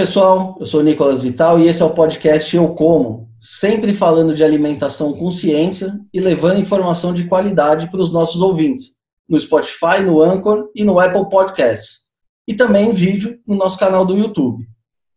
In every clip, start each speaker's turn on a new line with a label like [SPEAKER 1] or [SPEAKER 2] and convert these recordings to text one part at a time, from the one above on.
[SPEAKER 1] pessoal, eu sou o Nicolas Vital e esse é o podcast Eu Como, sempre falando de alimentação com ciência e levando informação de qualidade para os nossos ouvintes, no Spotify, no Anchor e no Apple Podcasts, e também em vídeo no nosso canal do YouTube.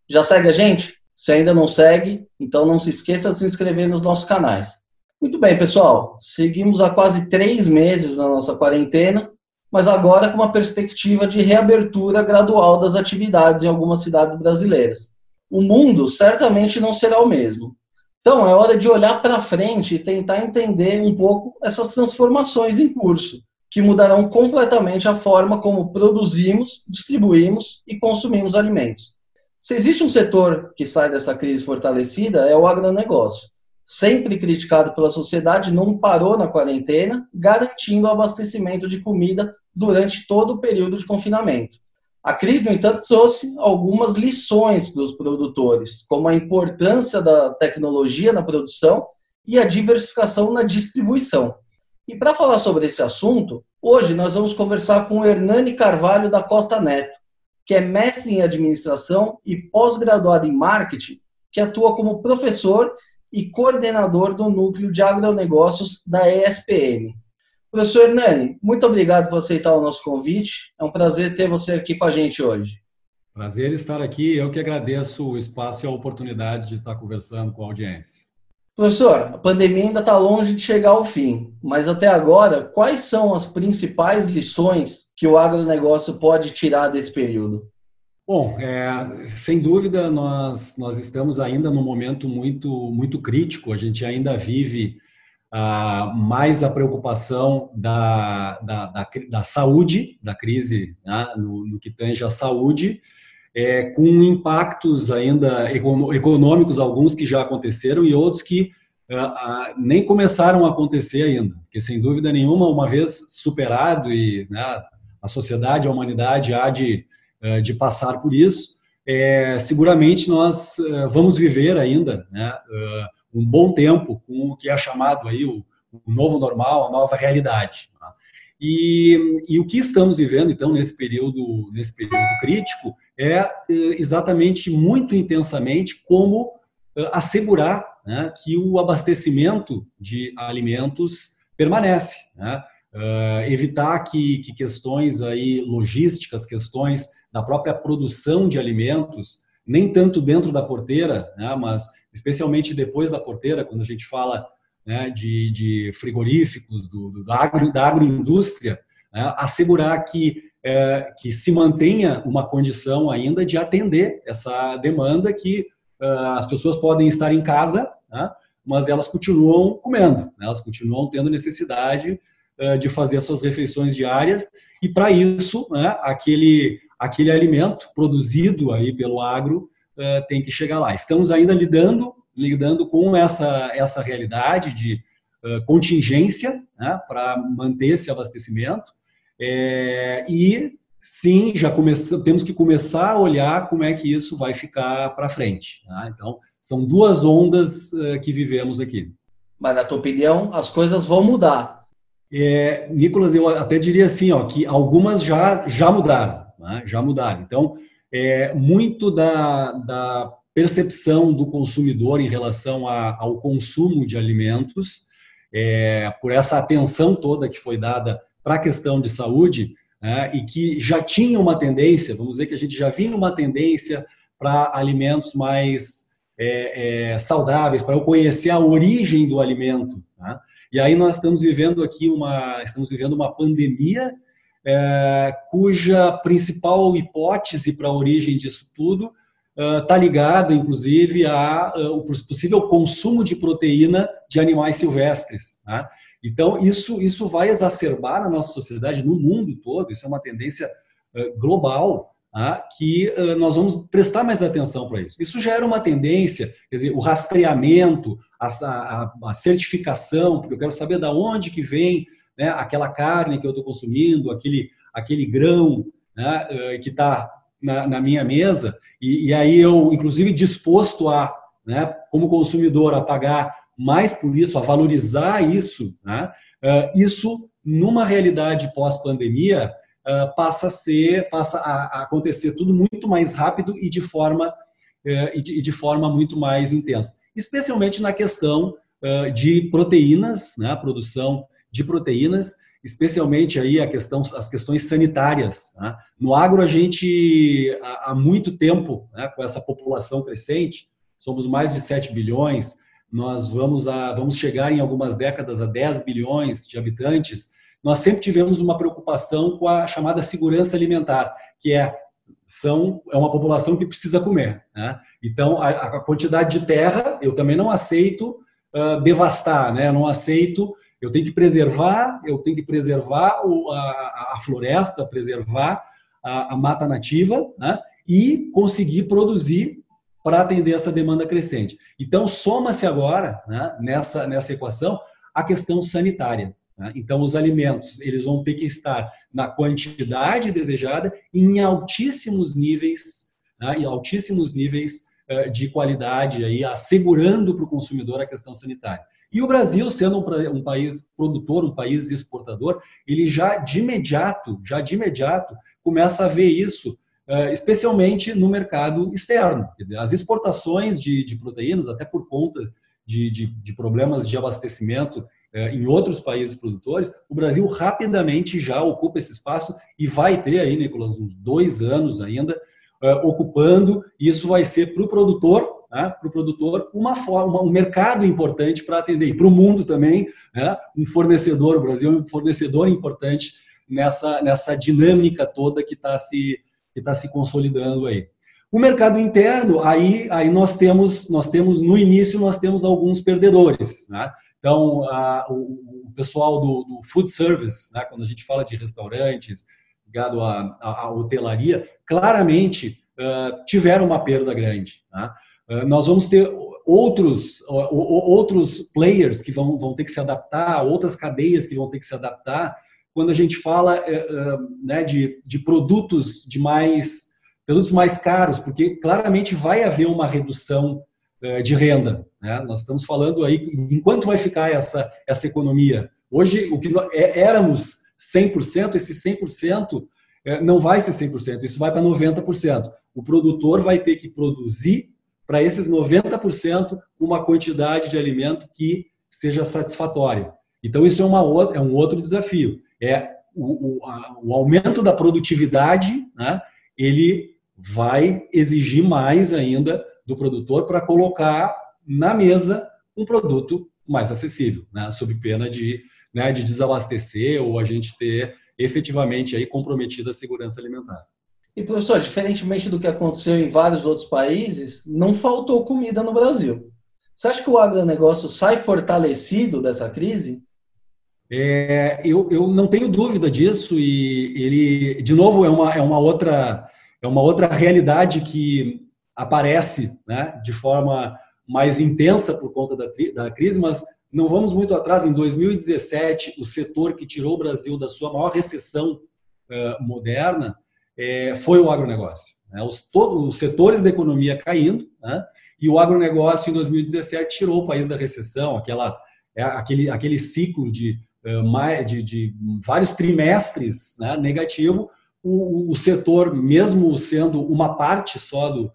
[SPEAKER 1] Já segue a gente? Se ainda não segue, então não se esqueça de se inscrever nos nossos canais. Muito bem, pessoal, seguimos há quase três meses na nossa quarentena mas agora com uma perspectiva de reabertura gradual das atividades em algumas cidades brasileiras. O mundo certamente não será o mesmo. Então, é hora de olhar para frente e tentar entender um pouco essas transformações em curso, que mudarão completamente a forma como produzimos, distribuímos e consumimos alimentos. Se existe um setor que sai dessa crise fortalecida, é o agronegócio. Sempre criticado pela sociedade, não parou na quarentena, garantindo o abastecimento de comida durante todo o período de confinamento. A crise, no entanto, trouxe algumas lições para os produtores, como a importância da tecnologia na produção e a diversificação na distribuição. E para falar sobre esse assunto, hoje nós vamos conversar com o Hernani Carvalho da Costa Neto, que é mestre em administração e pós-graduado em marketing, que atua como professor e coordenador do núcleo de agronegócios da ESPM. Professor Hernani, muito obrigado por aceitar o nosso convite. É um prazer ter você aqui com a gente hoje.
[SPEAKER 2] Prazer estar aqui. Eu que agradeço o espaço e a oportunidade de estar conversando com a audiência.
[SPEAKER 1] Professor, a pandemia ainda está longe de chegar ao fim, mas até agora, quais são as principais lições que o agronegócio pode tirar desse período?
[SPEAKER 2] Bom, é, sem dúvida, nós, nós estamos ainda num momento muito, muito crítico. A gente ainda vive ah, mais a preocupação da, da, da, da saúde, da crise né, no, no, que tange a saúde, é, com impactos ainda econômicos, alguns que já aconteceram e outros que ah, ah, nem começaram a acontecer ainda, porque sem dúvida nenhuma, uma vez superado e né, a sociedade, a humanidade há de, de passar por isso, é, seguramente nós vamos viver ainda né, um bom tempo com o que é chamado aí o, novo normal, a nova realidade. Tá? E, e, o que estamos vivendo, então, nesse período, nesse período crítico, é, é exatamente muito intensamente como é, assegurar né, que o abastecimento de alimentos permanece. Né? Uh, evitar que, que, questões aí logísticas, questões da própria produção de alimentos, nem tanto dentro da porteira, né, mas especialmente depois da porteira, quando a gente fala né, de, de, frigoríficos, do, do, da, agro, da agroindústria, né, assegurar que, é, que se mantenha uma condição ainda de atender essa demanda que uh, as pessoas podem estar em casa, né, mas elas continuam comendo, né, elas continuam tendo necessidade uh, de fazer as suas refeições diárias. E para isso né, aquele, aquele alimento produzido aí pelo agro uh, tem que chegar lá. Estamos ainda lidando, lidando com essa, essa realidade de uh, contingência né, para manter esse abastecimento. É, e sim, já começa, temos que começar a olhar como é que isso vai ficar para frente. Né? Então, são duas ondas uh, que vivemos aqui.
[SPEAKER 1] Mas, na tua opinião, as coisas vão mudar.
[SPEAKER 2] É, Nicolas, eu até diria assim, ó, que algumas já, já mudaram, né? já mudaram. Então, é, muito da, da percepção do consumidor em relação a, ao consumo de alimentos, é, por essa atenção toda que foi dada para a questão de saúde, né, e que já tinha uma tendência, vamos dizer que a gente já vinha uma tendência para alimentos mais é, é, saudáveis, para eu conhecer a origem do alimento. Né? E aí nós estamos vivendo aqui uma, estamos vivendo uma pandemia é, cuja principal hipótese para a origem disso tudo está uh, ligada, inclusive, ao uh, possível consumo de proteína de animais silvestres. Né? Então, isso, isso vai exacerbar na nossa sociedade, no mundo todo, isso é uma tendência uh, global, tá? que nós vamos prestar mais atenção para isso. Isso já era uma tendência, quer dizer, o rastreamento, a, a, a certificação, porque eu quero saber de onde que vem né, aquela carne que eu estou consumindo, aquele, aquele grão né, eh, que está na, na, minha mesa, e, e, aí eu, inclusive, disposto a, né, como consumidor, a pagar mais por isso, a valorizar isso, né, uh, isso, numa realidade pós-pandemia, uh, passa a ser, passa a, acontecer tudo muito mais rápido e de forma e de, de forma muito mais intensa, especialmente na questão de proteínas, né, a produção de proteínas, especialmente aí a questão, as questões sanitárias. Né? No agro, a gente, há muito tempo, né, com essa população crescente, somos mais de 7 bilhões, nós vamos, a, vamos chegar em algumas décadas a 10 bilhões de habitantes, nós sempre tivemos uma preocupação com a chamada segurança alimentar, que é são é uma população que precisa comer. Né? Então, a, a, quantidade de terra, eu também não aceito uh, devastar, né? Não aceito, eu tenho que preservar, eu tenho que preservar a, a, floresta, preservar a, a mata nativa né? e conseguir produzir para atender essa demanda crescente. Então, soma-se agora, né, nessa, nessa equação, a questão sanitária. Né? Então, os alimentos eles vão ter que estar na quantidade desejada em altíssimos níveis, né? em altíssimos níveis de qualidade, aí, assegurando para o consumidor a questão sanitária. E o Brasil, sendo um, país produtor, um país exportador, ele já de imediato, já de imediato, começa a ver isso, uh, especialmente no mercado externo. Quer dizer, as exportações de, de proteínas, até por conta de, de, de problemas de abastecimento é, em outros países produtores, o Brasil rapidamente já ocupa esse espaço e vai ter aí, Nicolas, uns dois anos ainda é, ocupando, e isso vai ser para o produtor, né, para o produtor, uma forma, um mercado importante para atender, e para o mundo também, né, um fornecedor, o Brasil é um fornecedor importante nessa, nessa dinâmica toda que está se, tá se consolidando aí. O mercado interno, aí, aí nós temos, nós temos no início nós temos alguns perdedores, né? Então, a, o, o, pessoal do, do, food service, né, quando a gente fala de restaurantes, ligado à, à, hotelaria, claramente uh, tiveram uma perda grande. Uh, nós vamos ter outros, uh, outros players que vão, vão ter que se adaptar, outras cadeias que vão ter que se adaptar, quando a gente fala né, de, de produtos de mais produtos mais caros, porque claramente vai haver uma redução de renda. Né? Nós estamos falando aí, enquanto vai ficar essa, essa economia? Hoje, o que nós, é, éramos 100%, esse 100% eh, não vai ser 100%, isso vai para 90%. O produtor vai ter que produzir para esses 90% uma quantidade de alimento que seja satisfatória. Então, isso é, uma é um outro desafio. É o, o, a, o aumento da produtividade, né, ele vai exigir mais ainda do produtor para colocar na mesa um produto mais acessível, né, sob pena de, né, de desabastecer ou a gente ter efetivamente aí comprometido a segurança alimentar.
[SPEAKER 1] E professor, diferentemente do que aconteceu em vários outros países, não faltou comida no Brasil. Você acha que o agronegócio sai fortalecido dessa crise?
[SPEAKER 2] É, eu, eu não tenho dúvida disso e ele, de novo, é uma, é uma outra é uma outra realidade que aparece né, de forma mais intensa por conta da, da crise, mas não vamos muito atrás. Em 2017, o setor que tirou o Brasil da sua maior recessão uh, moderna é, foi o agronegócio. Né? Os, todo, os setores da economia caindo, né? e o agronegócio em 2017 tirou o país da recessão, aquela, é, aquele, aquele ciclo de, uh, de, de vários trimestres né, negativo. O, o, setor, mesmo sendo uma parte só do,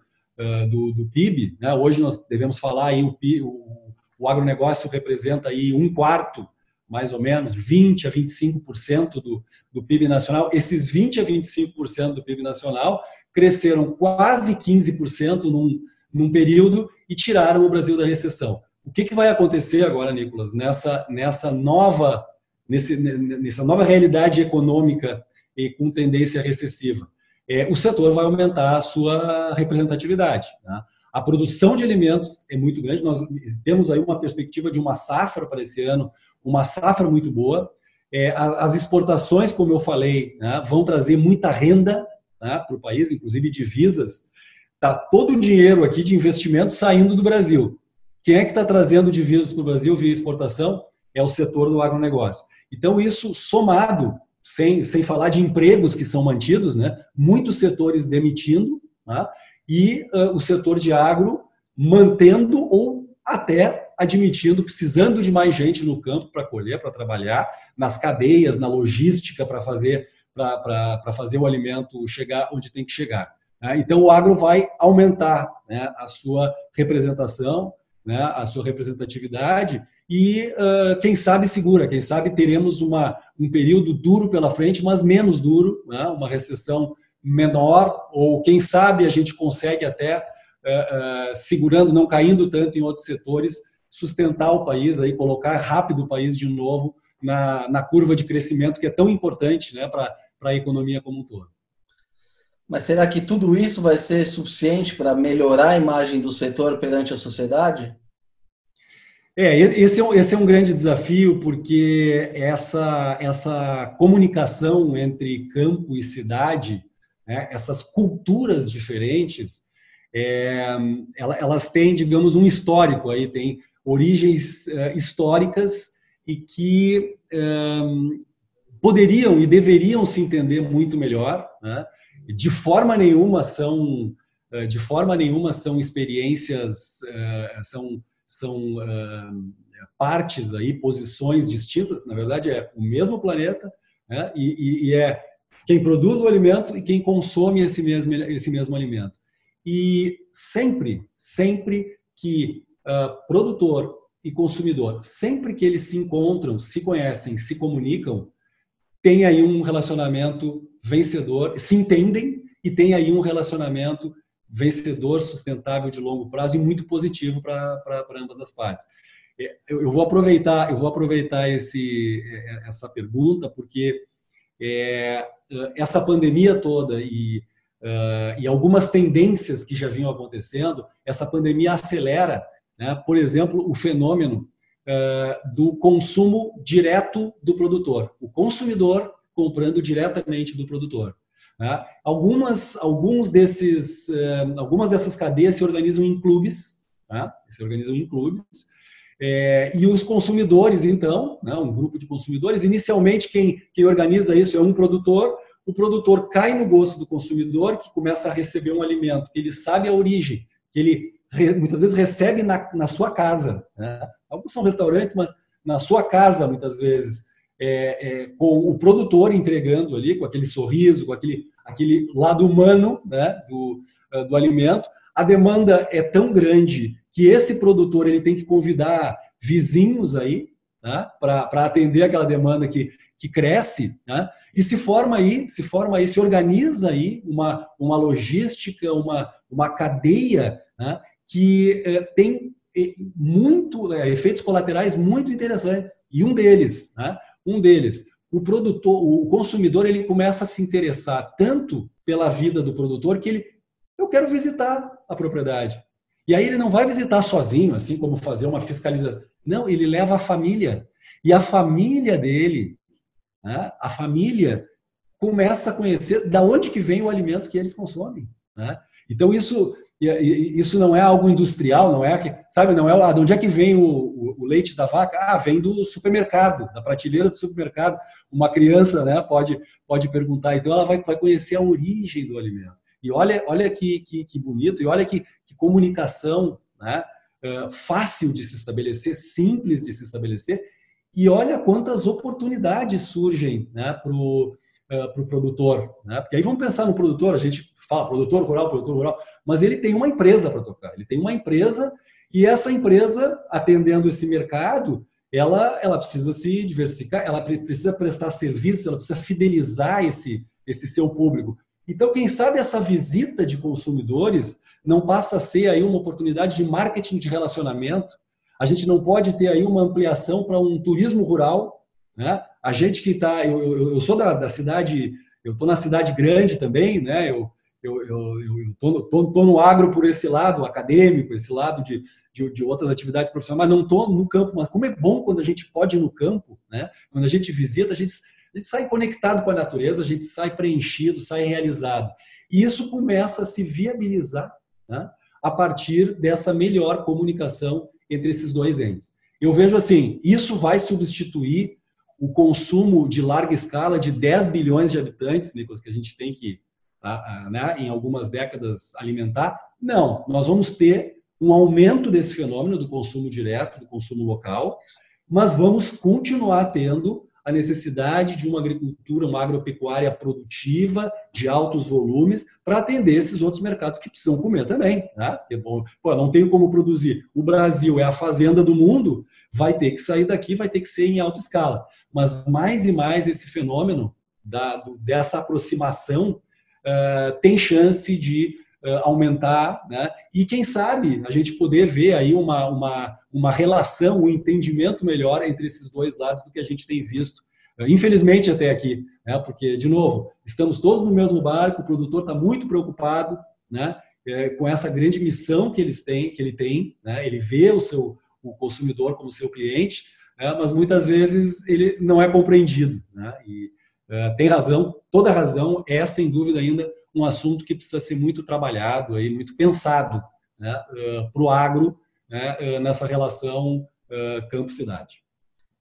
[SPEAKER 2] do, do, PIB. Né? Hoje nós devemos falar aí o, o, o agronegócio representa aí um quarto, mais ou menos, 20 a 25% do, do PIB nacional. Esses 20 a 25% do PIB nacional cresceram quase 15% num, num período e tiraram o Brasil da recessão. O que, que vai acontecer agora, Nicolas, nessa, nessa nova nesse, nessa nova realidade econômica e com tendência recessiva? é, o setor vai aumentar a sua representatividade. Né? A produção de alimentos é muito grande, nós temos aí uma perspectiva de uma safra para esse ano, uma safra muito boa. É, as exportações, como eu falei, né, vão trazer muita renda né, para o país, inclusive divisas. Está todo o dinheiro aqui de investimento saindo do Brasil. Quem é que está trazendo divisas para o Brasil via exportação? É o setor do agronegócio. Então, isso somado sem, sem falar de empregos que são mantidos, né? muitos setores demitindo, né? E uh, o setor de agro mantendo ou até admitindo, precisando de mais gente no campo para colher, para trabalhar, nas cadeias, na logística para fazer, para fazer o alimento chegar onde tem que chegar. Né? Então, o agro vai aumentar né, a sua representação, né, a sua representatividade e, uh, quem sabe, segura. Quem sabe teremos uma, um período duro pela frente, mas menos duro, né, uma recessão menor, ou quem sabe a gente consegue até, uh, uh, segurando, não caindo tanto em outros setores, sustentar o país, aí, colocar rápido o país de novo na, na curva de crescimento que é tão importante né, para a economia como um todo.
[SPEAKER 1] Mas será que tudo isso vai ser suficiente para melhorar a imagem do setor perante a sociedade?
[SPEAKER 2] É, esse é, um, esse é um grande desafio, porque essa, essa comunicação entre campo e cidade, né, essas culturas diferentes, é, elas têm, digamos, um histórico aí, tem origens é, históricas e que é, poderiam e deveriam se entender muito melhor, né? de forma nenhuma são eh, de forma nenhuma são experiências são são partes aí posições distintas na verdade é o mesmo planeta né? e, e, é quem produz o alimento e quem consome esse mesmo esse mesmo alimento e sempre sempre que uh, produtor e consumidor sempre que eles se encontram se conhecem se comunicam tem aí um relacionamento vencedor, se entendem e tem aí um relacionamento vencedor, sustentável de longo prazo e muito positivo para ambas as partes. É, eu, vou aproveitar, eu vou aproveitar esse, é, essa pergunta porque é, essa pandemia toda e, uh, e algumas tendências que já vinham acontecendo, essa pandemia acelera, né, por exemplo, o fenômeno uh, do consumo direto do produtor. O consumidor comprando diretamente do produtor. Né? Algumas, alguns desses, eh, algumas dessas cadeias se organizam em clubes, né? se organizam em clubes, é, e os consumidores, então, né, um grupo de consumidores, inicialmente quem, quem organiza isso é um produtor, o produtor cai no gosto do consumidor, que começa a receber um alimento, que ele sabe a origem, que ele muitas vezes recebe na, na sua casa. Né? Alguns são restaurantes, mas na sua casa, muitas vezes é, é, com o produtor entregando ali, com aquele sorriso, com aquele, aquele lado humano né, do, do alimento. A demanda é tão grande que esse produtor ele tem que convidar vizinhos aí né, para atender aquela demanda que, que cresce, né, e se forma aí, se forma aí, se organiza aí uma, uma logística, uma, uma cadeia né, que eh, tem eh, muito eh, efeitos colaterais muito interessantes. E um deles, né, um deles, o produtor, o consumidor, ele começa a se interessar tanto pela vida do produtor que ele, eu quero visitar a propriedade. E aí ele não vai visitar sozinho, assim como fazer uma fiscalização. Não, ele leva a família. E a família dele, né, a família começa a conhecer da onde que vem o alimento que eles consomem. Né? Então isso isso não é algo industrial, não é que, sabe, não é ah, de onde é que vem o, o, o, leite da vaca? Ah, vem do supermercado, da prateleira do supermercado. Uma criança, né, pode pode perguntar, então ela vai, vai conhecer a origem do alimento. E olha, olha que, que, que bonito, e olha que, que comunicação, né, uh, fácil de se estabelecer, simples de se estabelecer, e olha quantas oportunidades surgem, né, para o uh, pro produtor, né? Porque aí vamos pensar no produtor, a gente fala produtor rural, produtor rural, mas ele tem uma empresa para tocar, ele tem uma empresa e essa empresa, atendendo esse mercado, ela, ela precisa se diversificar, ela precisa prestar serviço, ela precisa fidelizar esse, esse seu público. Então, quem sabe essa visita de consumidores não passa a ser aí uma oportunidade de marketing de relacionamento. A gente não pode ter aí uma ampliação para um turismo rural, né? A gente que está, eu, eu, eu, sou da, da cidade, eu estou na cidade grande também, né? Eu, eu, tô, no agro por esse lado acadêmico, esse lado de, de, de outras atividades profissionais, mas não estou no campo. Mas como é bom quando a gente pode ir no campo, né? Quando a gente visita, a gente, a gente sai conectado com a natureza, a gente sai preenchido, sai realizado. E isso começa a se viabilizar né? a partir dessa melhor comunicação entre esses dois entes. Eu vejo assim, isso vai substituir o consumo de larga escala de 10 bilhões de habitantes, Nicolas, que a gente tem que, né, em algumas décadas, alimentar. Não, nós vamos ter um aumento desse fenômeno do consumo direto, do consumo local, mas vamos continuar tendo a necessidade de uma agricultura, uma agropecuária produtiva, de altos volumes, para atender esses outros mercados que precisam comer também. Né? É bom, pô, não tenho como produzir. O Brasil é a fazenda do mundo, vai ter que sair daqui, vai ter que ser em alta escala. Mas mais e mais esse fenômeno da, dessa aproximação uh, tem chance de uh, aumentar, né? e quem sabe a gente poder ver aí uma, uma, uma relação, um entendimento melhor entre esses dois lados do que a gente tem visto, uh, infelizmente até aqui, né? porque, de novo, estamos todos no mesmo barco, o produtor está muito preocupado né? É, com essa grande missão que, eles têm, que ele tem, né? ele vê o seu o consumidor como seu cliente, né? mas muitas vezes ele não é compreendido. Né? E uh, tem razão, toda razão, é sem dúvida ainda um assunto que precisa ser muito trabalhado, aí, muito pensado né, uh, para o agro né, uh, nessa relação uh, campo-cidade.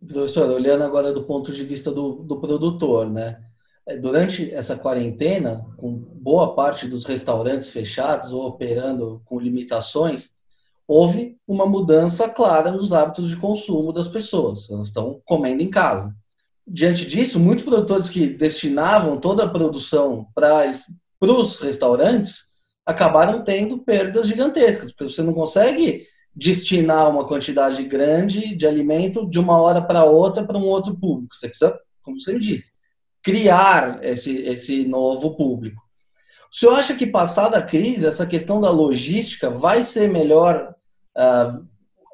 [SPEAKER 1] Professor, olhando agora do ponto de vista do, do produtor, né? É, durante essa quarentena, com boa parte dos restaurantes fechados ou operando com limitações, houve uma mudança clara nos hábitos de consumo das pessoas. Elas estão comendo em casa. Diante disso, muitos produtores que destinavam toda a produção para os restaurantes, acabaram tendo perdas gigantescas, porque você não consegue destinar uma quantidade grande de alimento de uma hora para outra para um outro público. Você precisa, como você disse, criar esse, esse novo público. O senhor acha que, passada a crise, essa questão da logística vai ser melhor uh,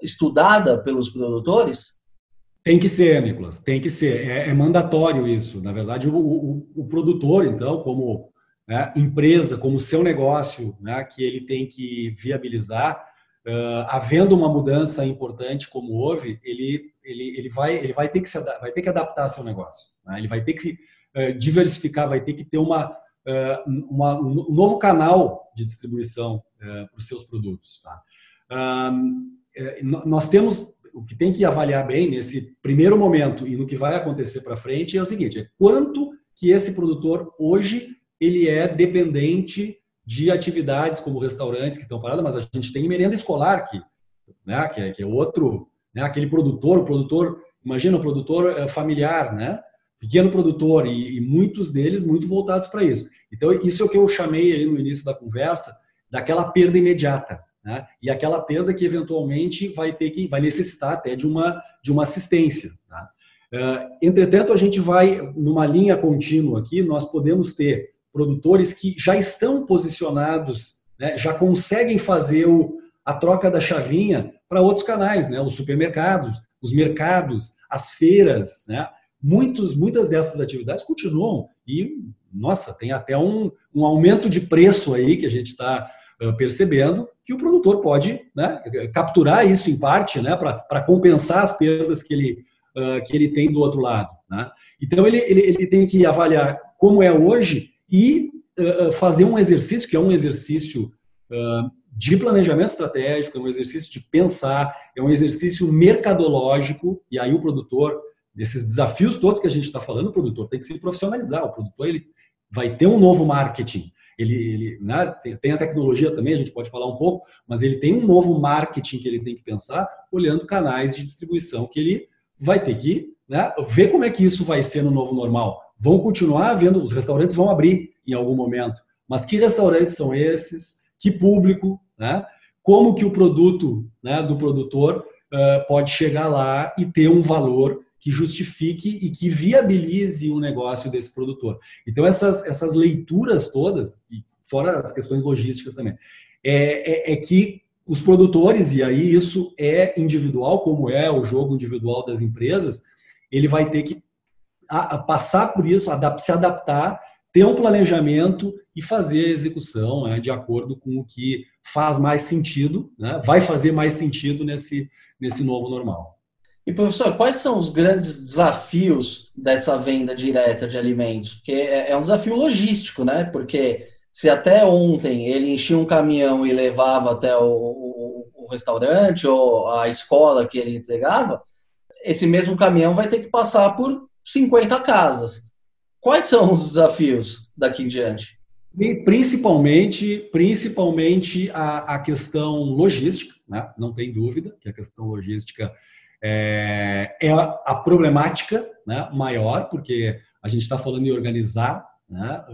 [SPEAKER 1] estudada pelos produtores?
[SPEAKER 2] Tem que ser, Nicolas, tem que ser. É, é mandatório isso. Na verdade, o, o, o produtor, então, como né, empresa, como seu negócio, né, que ele tem que viabilizar, uh, havendo uma mudança importante como houve, ele, ele, ele, vai, ele vai, ter que se, vai ter que adaptar seu negócio. Né, ele vai ter que uh, diversificar, vai ter que ter uma, uh, uma um novo canal de distribuição para os seus produtos. Tá? nós temos o que tem que avaliar bem nesse primeiro momento e no que vai acontecer para frente é o seguinte: é quanto que esse produtor hoje ele é dependente de atividades como restaurantes que estão parados, mas a gente tem merenda escolar aqui, né? que, é, que é outro, né? aquele produtor, o produtor, imagina o produtor eh, familiar, né? pequeno produtor, e, e muitos deles muito voltados para isso. Então, isso é o que eu chamei ali no início da conversa, daquela perda imediata. Né? E aquela perda que eventualmente vai ter que vai necessitar até de uma de uma assistência. Tá? Uh, entretanto, a gente vai numa linha contínua aqui, nós podemos ter produtores que já estão posicionados, né, já conseguem fazer o, a troca da chavinha para outros canais, né, os supermercados, os mercados, as feiras, né, muitos, muitas dessas atividades continuam e, nossa, tem até um, um aumento de preço aí que a gente está uh, percebendo que o produtor pode né, capturar isso em parte né, para compensar as perdas que ele, uh, que ele tem do outro lado. Né? Então, ele, ele, ele tem que avaliar como é hoje e uh, fazer um exercício que é um exercício uh, de planejamento estratégico, é um exercício de pensar, é um exercício mercadológico, e aí o produtor, desses desafios todos que a gente está falando, o produtor tem que se profissionalizar, o produtor ele vai ter um novo marketing, ele, ele né, tem a tecnologia também, a gente pode falar um pouco, mas ele tem um novo marketing que ele tem que pensar, olhando canais de distribuição que ele vai ter que né, ver como é que isso vai ser no novo normal vão continuar vendo, os restaurantes vão abrir em algum momento, mas que restaurantes são esses? Que público? Né? Como que o produto né, do produtor uh, pode chegar lá e ter um valor que justifique e que viabilize o negócio desse produtor. Então, essas, essas leituras todas, fora as questões logísticas também, é, é, é que os produtores, e aí isso é individual, como é o jogo individual das empresas, ele vai ter que passar por isso, se adaptar, ter um planejamento e fazer a execução né, de acordo com o que faz mais sentido, né, vai fazer mais sentido nesse, nesse novo normal.
[SPEAKER 1] E professor, quais são os grandes desafios dessa venda direta de alimentos? Porque é, é um desafio logístico, né? Porque se até ontem ele enchia um caminhão e levava até o, o, o restaurante ou a escola que ele entregava, esse mesmo caminhão vai ter que passar por 50 casas. Quais são os desafios daqui em diante?
[SPEAKER 2] E principalmente, principalmente a, a questão logística, né? não tem dúvida que a questão logística é, é a problemática né, maior, porque a gente está falando em organizar né,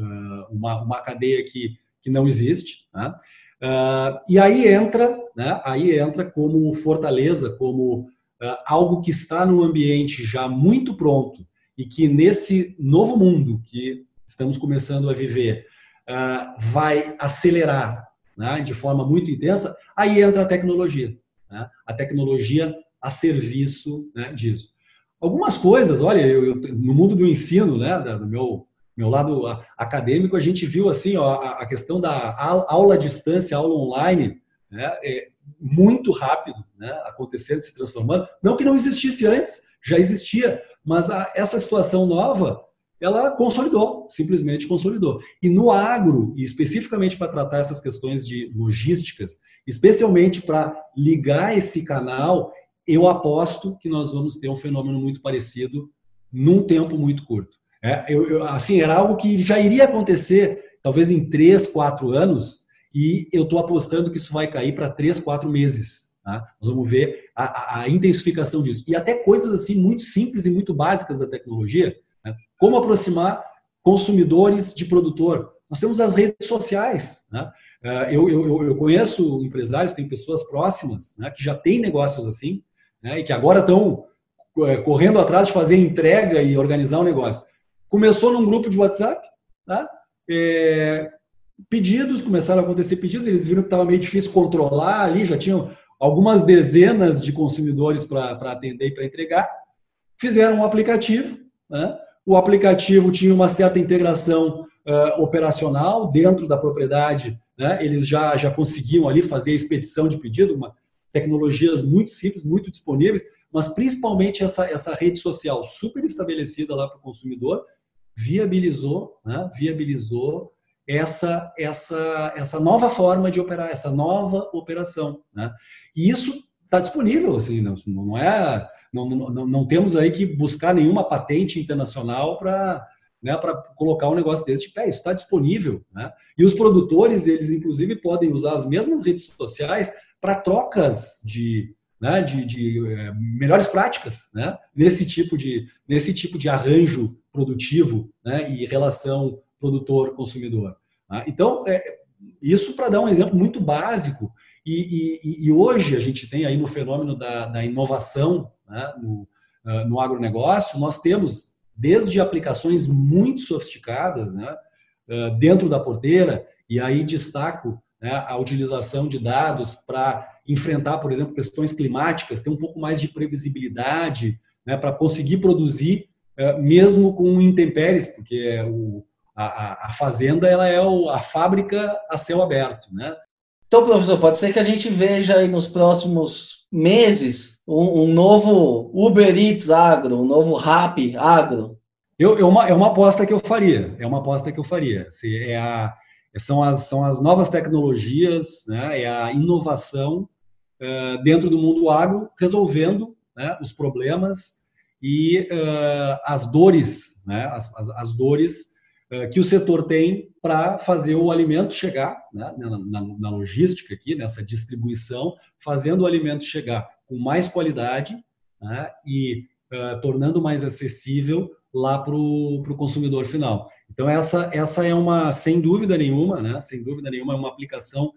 [SPEAKER 2] uma, uma cadeia que, que não existe. Né? Uh, e aí entra, né, aí entra como fortaleza, como uh, algo que está no ambiente já muito pronto e que nesse novo mundo que estamos começando a viver vai acelerar né, de forma muito intensa, aí entra a tecnologia. Né, a tecnologia a serviço né, disso. Algumas coisas, olha, eu, eu, no mundo do ensino, né, do meu meu lado acadêmico, a gente viu assim ó, a questão da aula à distância, aula online, né, é muito rápido, né, acontecendo, se transformando. Não que não existisse antes, já existia, mas a, essa situação nova, ela consolidou, simplesmente consolidou. E no agro, e especificamente para tratar essas questões de logísticas, especialmente para ligar esse canal, eu aposto que nós vamos ter um fenômeno muito parecido num tempo muito curto. É, eu, eu, assim, era algo que já iria acontecer, talvez em três, quatro anos, e eu estou apostando que isso vai cair para três, quatro meses. Tá? Nós vamos ver a, a, intensificação disso. E até coisas assim muito simples e muito básicas da tecnologia, né? como aproximar consumidores de produtor. Nós temos as redes sociais. Né? É, eu, eu, eu, conheço empresários, tem pessoas próximas né, que já têm negócios assim, né, e que agora estão é, correndo atrás de fazer entrega e organizar o um negócio. Começou num grupo de WhatsApp, tá? É, pedidos, começaram a acontecer pedidos, eles viram que estava meio difícil controlar ali, já tinham algumas dezenas de consumidores para atender e para entregar. Fizeram um aplicativo, né? o aplicativo tinha uma certa integração uh, operacional dentro da propriedade, né? eles já, já conseguiam ali fazer a expedição de pedido, uma, tecnologias muito simples, muito disponíveis, mas principalmente essa, essa rede social super estabelecida lá para o consumidor, viabilizou, né, viabilizou essa, essa, essa nova forma de operar, essa nova operação. Né? E isso está disponível, assim, não, não é, não, não, não, temos aí que buscar nenhuma patente internacional para né, para colocar um negócio desse de pé. Isso está disponível. Né? E os produtores, eles inclusive podem usar as mesmas redes sociais para trocas de, né, de, de é, melhores práticas né, nesse, tipo de, nesse tipo de arranjo produtivo né, e relação produtor-consumidor. Tá? Então, é, isso para dar um exemplo muito básico. E, e, e, hoje a gente tem aí no fenômeno da, da inovação né, no, uh, no agronegócio, nós temos desde aplicações muito sofisticadas né, uh, dentro da porteira, e aí destaco né, a utilização de dados para enfrentar, por exemplo, questões climáticas, ter um pouco mais de previsibilidade, né, para conseguir produzir é, mesmo com intempéries, porque o, a, a, fazenda ela é a fábrica a céu aberto, né?
[SPEAKER 1] Então, professor, pode ser que a gente veja aí nos próximos meses um, um novo Uber Eats agro, um novo Rap agro.
[SPEAKER 2] Eu, é, uma, é uma aposta que eu faria, é uma aposta que eu faria. Se é a, são, as, são as novas tecnologias, né, é a inovação dentro do mundo agro, resolvendo né, os problemas e uh, as dores, né, as, as, as dores uh, que o setor tem para fazer o alimento chegar, né, na, na, na, logística aqui, nessa distribuição, fazendo o alimento chegar com mais qualidade né, e uh, tornando mais acessível lá para o consumidor final. Então essa, essa é uma, sem dúvida nenhuma, né, sem dúvida nenhuma, é uma aplicação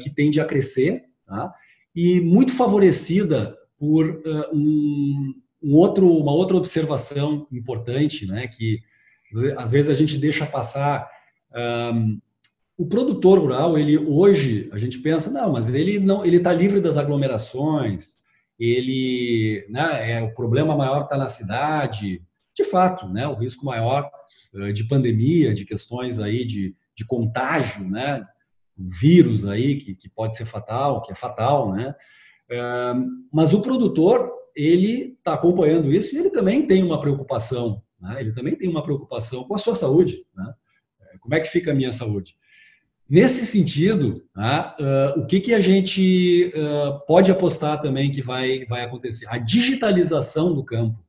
[SPEAKER 2] que tende a crescer, tá? E muito favorecida por um, um outro, uma outra observação importante, né, que às vezes a gente deixa passar. Um, o produtor rural, ele hoje a gente pensa, não, mas ele não, ele está livre das aglomerações, ele, né, é o problema maior está na cidade. De fato, né, o risco maior uh, de pandemia, de questões aí de, de contágio, né, um vírus aí que, que pode ser fatal, que é fatal, né. Uh, mas o produtor ele está acompanhando isso e ele também tem uma preocupação, né? ele também tem uma preocupação com a sua saúde. Né? É, como é que fica a minha saúde? Nesse sentido, né, uh, o que, que a gente uh, pode apostar também que vai, vai acontecer? A digitalização do campo.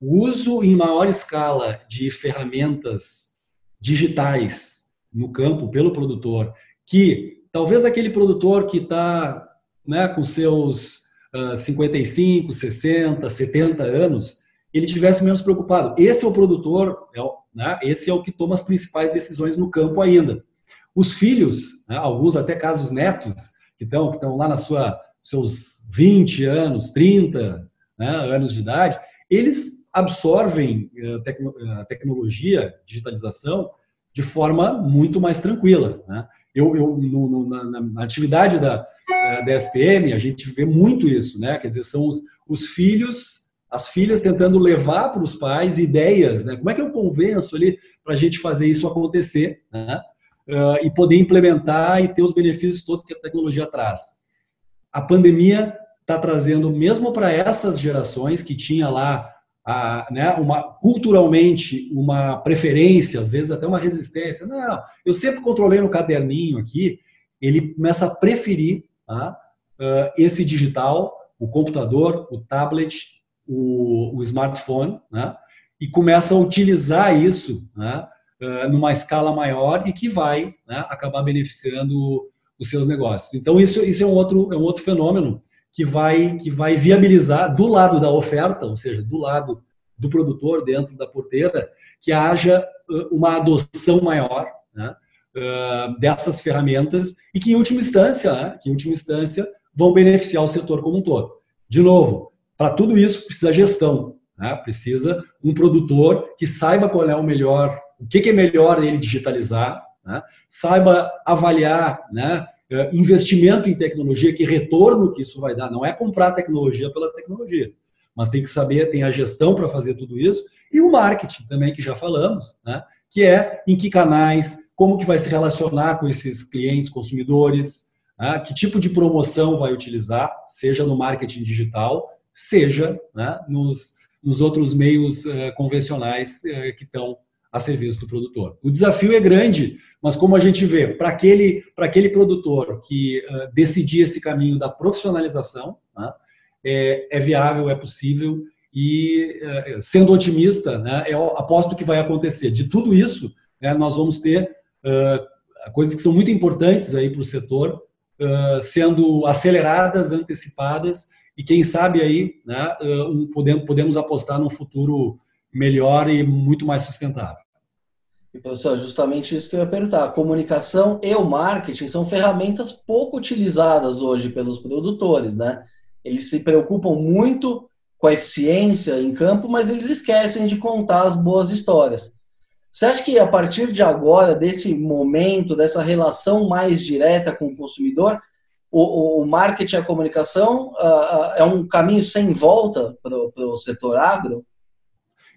[SPEAKER 2] O uso em maior escala de ferramentas digitais no campo pelo produtor, que talvez aquele produtor que está né, com seus 55, 60, 70 anos, ele tivesse menos preocupado. Esse é o produtor, é o, né, esse é o que toma as principais decisões no campo ainda. Os filhos, né, alguns até casos netos, que estão, que lá na sua seus 20 anos, 30 né, anos de idade, eles absorvem uh, a tecnologia, digitalização, de forma muito mais tranquila. Né? Eu, eu no, no, na, na, atividade da, da SPM, a gente vê muito isso, né? Quer dizer, são os, os filhos, as filhas tentando levar para os pais ideias, né? Como é que eu convenço ali para a gente fazer isso acontecer, né? Uh, e poder implementar e ter os benefícios todos que a tecnologia traz. A pandemia está trazendo, mesmo para essas gerações que tinha lá a, né, uma, culturalmente uma preferência, às vezes até uma resistência. Não, eu sempre controlei no caderninho aqui. Ele começa a preferir tá, esse digital, o computador, o tablet, o, o smartphone, né, e começa a utilizar isso né, numa escala maior e que vai né, acabar beneficiando os seus negócios. Então, isso, isso é, um outro, é um outro fenômeno que vai, que vai viabilizar do lado da oferta, ou seja, do lado do produtor dentro da porteira, que haja uma adoção maior né, dessas ferramentas e que em última instância, né, que em última instância vão beneficiar o setor como um todo. De novo, para tudo isso precisa gestão, né, precisa um produtor que saiba qual é o melhor, o que, que é melhor ele digitalizar, né, saiba avaliar, né, investimento em tecnologia, que retorno que isso vai dar. Não é comprar tecnologia pela tecnologia, mas tem que saber, tem a gestão para fazer tudo isso e o marketing também, que já falamos, né? que é em que canais, como que vai se relacionar com esses clientes, consumidores, né? que tipo de promoção vai utilizar, seja no marketing digital, seja né? nos, nos outros meios uh, convencionais uh, que estão a serviço do produtor. O desafio é grande, mas como a gente vê, para aquele, aquele produtor que uh, decidir esse caminho da profissionalização, né, é, é, viável, é possível, e uh, sendo otimista, né, eu aposto que vai acontecer. De tudo isso, né, nós vamos ter uh, coisas que são muito importantes aí para o setor, sendo aceleradas, antecipadas, e quem sabe aí né, um, podemos, podemos apostar num futuro melhor e muito mais sustentável.
[SPEAKER 1] E, professor, justamente isso que eu ia perguntar. A comunicação e o marketing são ferramentas pouco utilizadas hoje pelos produtores, né? Eles se preocupam muito com a eficiência em campo, mas eles esquecem de contar as boas histórias. Você acha que a partir de agora, desse momento, dessa relação mais direta com o consumidor, o, o marketing e a comunicação uh, uh, é um caminho sem volta para o setor agro?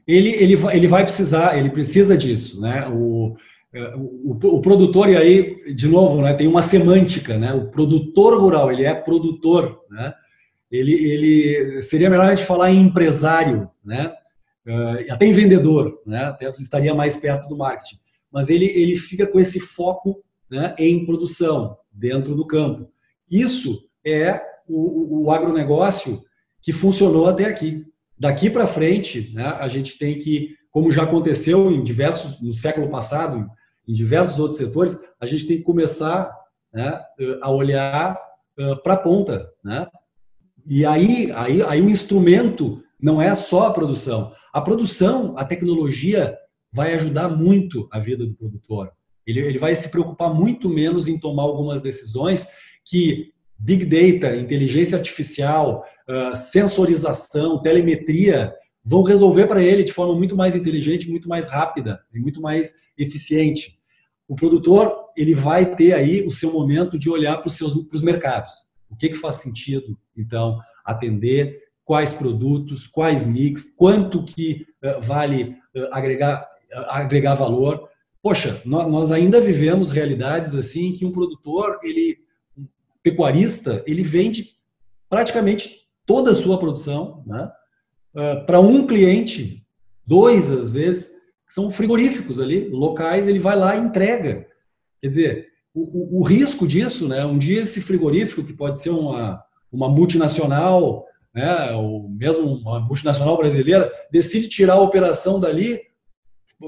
[SPEAKER 2] Ele, ele, ele vai precisar, ele precisa disso, né? O, é, o, o, produtor, e aí, de novo, né, tem uma semântica, né? O produtor rural, ele é produtor, né? Ele, ele seria melhor a gente falar em empresário, né? Uh, até em vendedor, né? Até estaria mais perto do marketing. Mas ele, ele fica com esse foco né, em produção, dentro do campo. Isso é o, o agronegócio que funcionou até aqui. Daqui para frente, né, a gente tem que, como já aconteceu em diversos no século passado, em diversos outros setores, a gente tem que começar né, a olhar para a ponta, né? E aí, aí, aí o instrumento não é só a produção. A produção, a tecnologia vai ajudar muito a vida do produtor. Ele, ele vai se preocupar muito menos em tomar algumas decisões que Big Data, inteligência artificial, uh, sensorização, telemetria, vão resolver para ele de forma muito mais inteligente, muito mais rápida e muito mais eficiente. O produtor ele vai ter aí o seu momento de olhar para os seus para os mercados. O que, que faz sentido, então, atender, quais produtos, quais mix, quanto que uh, vale uh, agregar, agregar valor. Poxa, nós, nós ainda vivemos realidades assim que um produtor ele pecuarista, ele vende praticamente toda a sua produção né, ah, para um cliente, dois às vezes, que são frigoríficos ali, locais, ele vai lá e entrega. Quer dizer, o, o, o risco disso, né, um dia esse frigorífico, que pode ser uma, uma multinacional, né, ou mesmo uma multinacional brasileira, decide tirar a operação dali,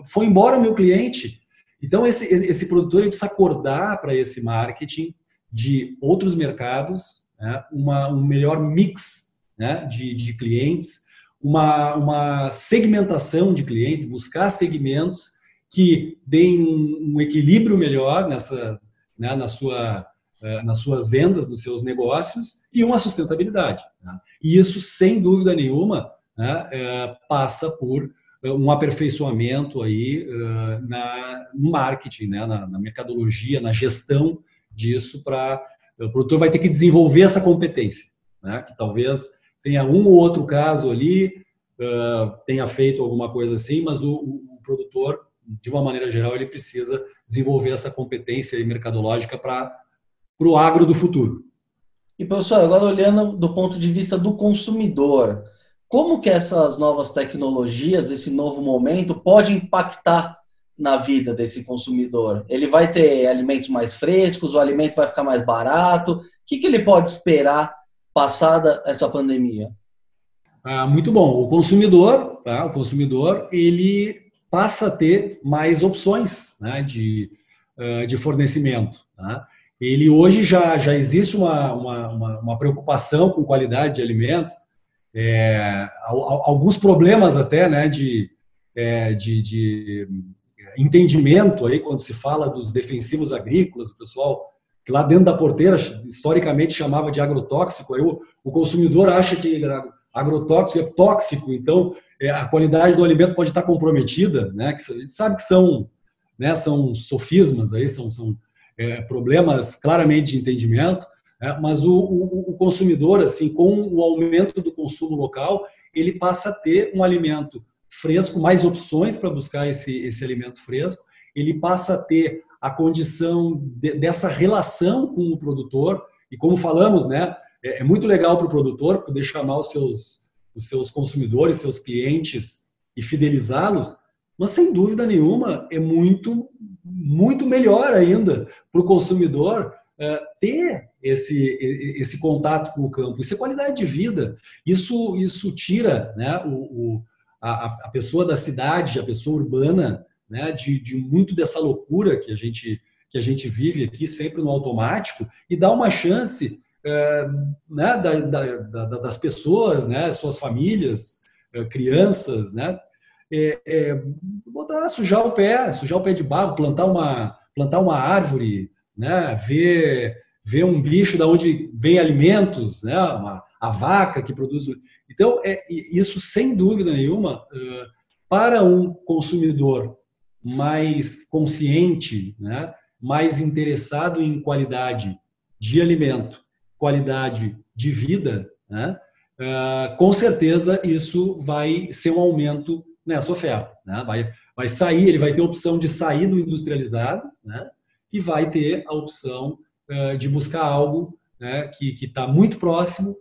[SPEAKER 2] foi embora o meu cliente. Então, esse, esse produtor ele precisa acordar para esse marketing, de outros mercados né, uma, um melhor mix né, de, de clientes, uma, uma segmentação de clientes, buscar segmentos que deem um, um equilíbrio melhor nessa, né, na sua, uh, nas suas vendas, nos seus negócios e uma sustentabilidade. Né? E isso, sem dúvida nenhuma, né, uh, passa por um aperfeiçoamento aí na, no marketing, né, na, na, mercadologia, na gestão disso para o produtor vai ter que desenvolver essa competência, né, que talvez tenha um ou outro caso ali uh, tenha feito alguma coisa assim, mas o, o, produtor de uma maneira geral ele precisa desenvolver essa competência mercadológica para o agro do futuro.
[SPEAKER 1] E professor, agora olhando do ponto de vista do consumidor, como que essas novas tecnologias, esse novo momento, pode impactar na vida desse consumidor? Ele vai ter alimentos mais frescos, o alimento vai ficar mais barato? O que, que ele pode esperar passada essa pandemia?
[SPEAKER 2] Ah, muito bom. O consumidor, tá? o consumidor, ele passa a ter mais opções né, de, uh, de fornecimento. Tá? Ele hoje já, já existe uma, uma, uma, preocupação com qualidade de alimentos é, alguns problemas até né, de, é, de, de, entendimento aí quando se fala dos defensivos agrícolas, o pessoal que lá dentro da porteira historicamente chamava de agrotóxico, aí o, o consumidor acha que agrotóxico é tóxico, então é, a qualidade do alimento pode estar comprometida, né? Que a gente sabe que são, né, são sofismas aí, são, são é, problemas claramente de entendimento, é, mas o, o, o, consumidor, assim, com o aumento do consumo local, ele passa a ter um alimento fresco, mais opções para buscar esse, esse alimento fresco, ele passa a ter a condição de, dessa relação com o produtor, e como falamos, né, é, é muito legal para o produtor poder chamar os seus, os seus consumidores, seus clientes e fidelizá-los, mas sem dúvida nenhuma é muito, muito melhor ainda para o consumidor é, ter esse, esse contato com o campo. Isso é qualidade de vida. Isso, isso tira né, o, o a, a, pessoa da cidade, a pessoa urbana, né, de, de muito dessa loucura que a gente que a gente vive aqui sempre no automático e dá uma chance é, né, da, da, da, das pessoas, né, suas famílias, é, crianças, né, é, é, botar, sujar o pé, sujar o pé de barro, plantar uma, plantar uma árvore, né, ver ver um bicho da onde vem alimentos, né? Uma, a vaca que produz. Então, é, isso sem dúvida nenhuma, para um consumidor mais consciente, né? mais interessado em qualidade de alimento, qualidade de vida, né? com certeza isso vai ser um aumento nessa oferta. Né? Vai, vai sair, ele vai ter a opção de sair do industrializado né? e vai ter a opção eh, de buscar algo né, que está muito próximo, eh,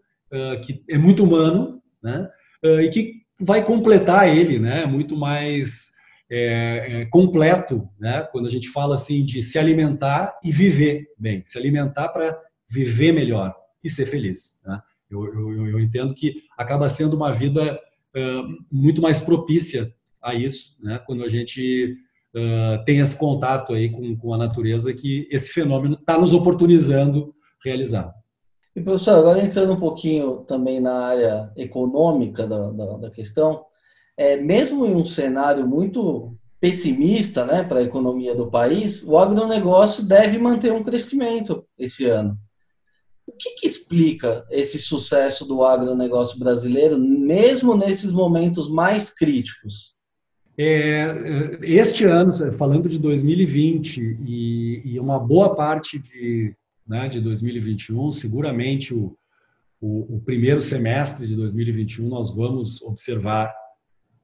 [SPEAKER 2] que é muito humano, né, eh, e que vai completar ele, né, muito mais é, é, completo, né, quando a gente fala assim de se alimentar e viver bem, se alimentar para viver melhor e ser feliz. Né? Eu, eu, eu, entendo que acaba sendo uma vida uh, muito mais propícia a isso, né, quando a gente uh, tem esse contato aí com, com a natureza que esse fenômeno está nos oportunizando realizar.
[SPEAKER 1] E professor, agora entrando um pouquinho também na área econômica da, da, da questão, é, mesmo em um cenário muito pessimista né, para a economia do país, o agronegócio deve manter um crescimento esse ano. O que, que, explica esse sucesso do agronegócio brasileiro, mesmo nesses momentos mais críticos?
[SPEAKER 2] É, este ano, falando de 2020 e, e uma boa parte de, né, de 2021, seguramente o, o, o, primeiro semestre de 2021 nós vamos observar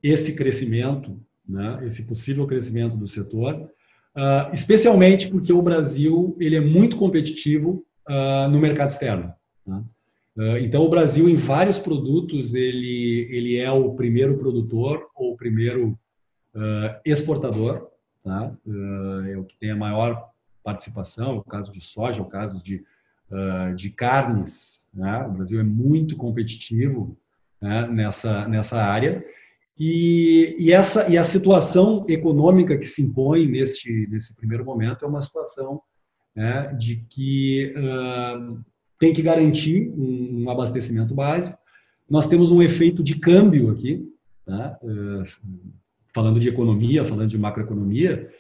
[SPEAKER 2] esse crescimento, né, esse possível crescimento do setor, uh, especialmente porque o Brasil ele é muito competitivo uh, no mercado externo. Né? Uh, então, o Brasil, em vários produtos, ele, ele é o primeiro produtor ou o primeiro exportador, tá? É o que tem a maior participação, o caso de soja, o caso de, uh, de carnes. Né? O Brasil é muito competitivo né? nessa, nessa área. E, e, essa, e a situação econômica que se impõe nesse, nesse primeiro momento é uma situação né, de que tem que garantir um, um abastecimento básico. Nós temos um efeito de câmbio aqui, uh, falando de economia, falando de macroeconomia, uh,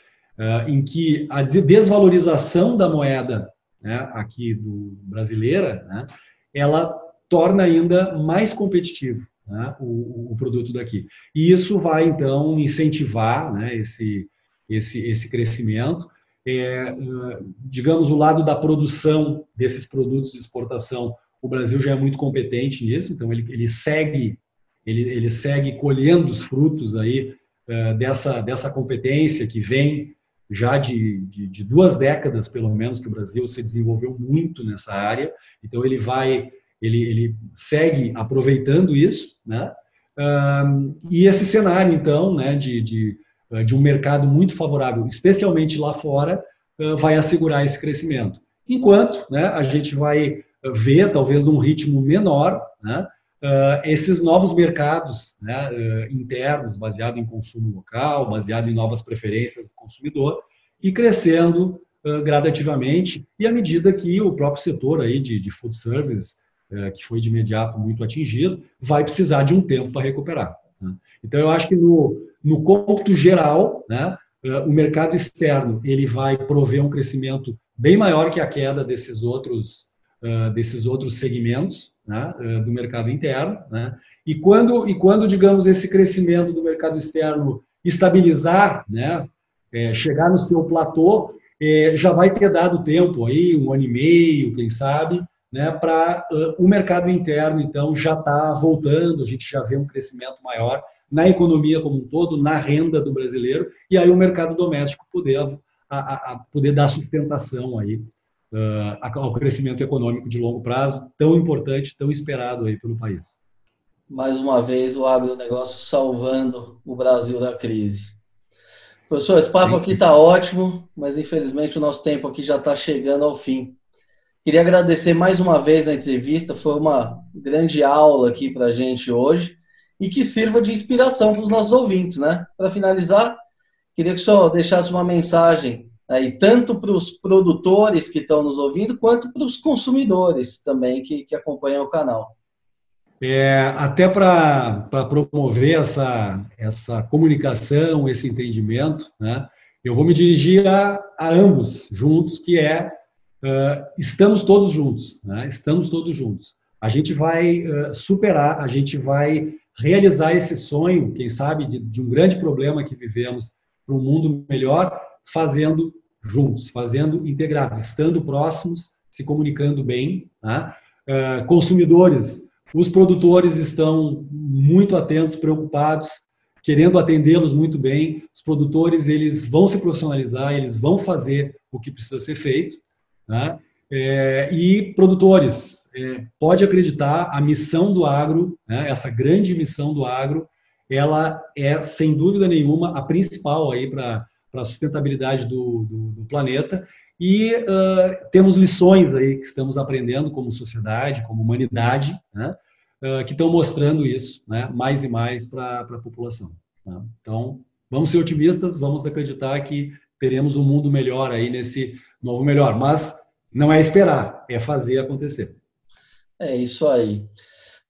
[SPEAKER 2] em que a desvalorização da moeda né, aqui do brasileira, né, ela torna ainda mais competitivo né, o, o, produto daqui. E isso vai, então, incentivar né, esse, esse, esse crescimento. É, digamos, o lado da produção desses produtos de exportação, o Brasil já é muito competente nisso, então ele, ele segue ele, ele segue colhendo os frutos aí uh, dessa, dessa competência que vem já de, de, de, duas décadas, pelo menos, que o Brasil se desenvolveu muito nessa área. Então, ele vai, ele, ele segue aproveitando isso, né? Uh, e esse cenário, então, né, de, de, de um mercado muito favorável, especialmente lá fora, uh, vai assegurar esse crescimento. Enquanto né, a gente vai ver, talvez num ritmo menor, né, uh, esses novos mercados né, uh, internos, baseado em consumo local, baseado em novas preferências do consumidor, e crescendo uh, gradativamente, e à medida que o próprio setor aí de, de food service, que foi de imediato muito atingido, vai precisar de um tempo para recuperar. Né? Então, eu acho que no, no cômputo geral, né, o mercado externo ele vai prover um crescimento bem maior que a queda desses outros, desses outros segmentos, né, eh, do mercado interno. Né? E, quando, e quando, digamos, esse crescimento do mercado externo estabilizar, né, é, chegar no seu platô, é, já vai ter dado tempo aí, um ano e meio, quem sabe, né, para uh, o mercado interno, então, já está voltando, a gente já vê um crescimento maior na economia como um todo, na renda do brasileiro, e aí o mercado doméstico poder, a, a, a poder dar sustentação aí uh, ao crescimento econômico de longo prazo, tão importante, tão esperado aí pelo país.
[SPEAKER 1] Mais uma vez, o agronegócio salvando o Brasil da crise. Professor, esse papo aqui está ótimo, mas infelizmente o nosso tempo aqui já está chegando ao fim. Queria agradecer mais uma vez a entrevista, foi uma grande aula aqui para a gente hoje e que sirva de inspiração para os nossos ouvintes, né? Para finalizar, queria que o senhor deixasse uma mensagem aí, tanto para os produtores que estão nos ouvindo, quanto para os consumidores também que, que acompanham o canal.
[SPEAKER 2] É, até para promover essa, essa comunicação, esse entendimento, né, eu vou me dirigir a, a ambos juntos, que é uh, estamos todos juntos, né, estamos todos juntos. A gente vai uh, superar, a gente vai realizar esse sonho, quem sabe, de, de um grande problema que vivemos para um mundo melhor, fazendo juntos, fazendo integrados, estando próximos, se comunicando bem. Uh, consumidores, os produtores estão muito atentos, preocupados, querendo atendê-los muito bem. Os produtores eles vão se profissionalizar, eles vão fazer o que precisa ser feito. Tá? É, e produtores, é, pode acreditar, a missão do agro, né, essa grande missão do agro, ela é, sem dúvida nenhuma, a principal aí para para a sustentabilidade do, do, do, planeta. E uh, temos lições aí que estamos aprendendo como sociedade, como humanidade, né, uh, que estão mostrando isso né, mais e mais para a população. Tá? Então, vamos ser otimistas, vamos acreditar que teremos um mundo melhor aí nesse novo melhor. Mas não é esperar, é fazer acontecer.
[SPEAKER 1] É isso aí.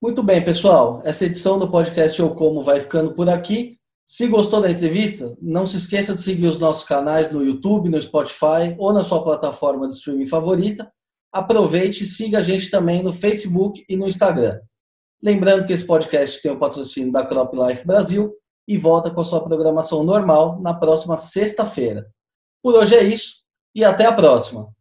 [SPEAKER 1] Muito bem, pessoal. Essa edição do podcast Eu Como vai ficando por aqui. Se gostou da entrevista, não se esqueça de seguir os nossos canais no YouTube, no Spotify ou na sua plataforma de streaming favorita. Aproveite e siga a gente também no Facebook e no Instagram. Lembrando que esse podcast tem o patrocínio da Crop Life Brasil e volta com a sua programação normal na próxima sexta-feira. Por hoje é isso e até a próxima!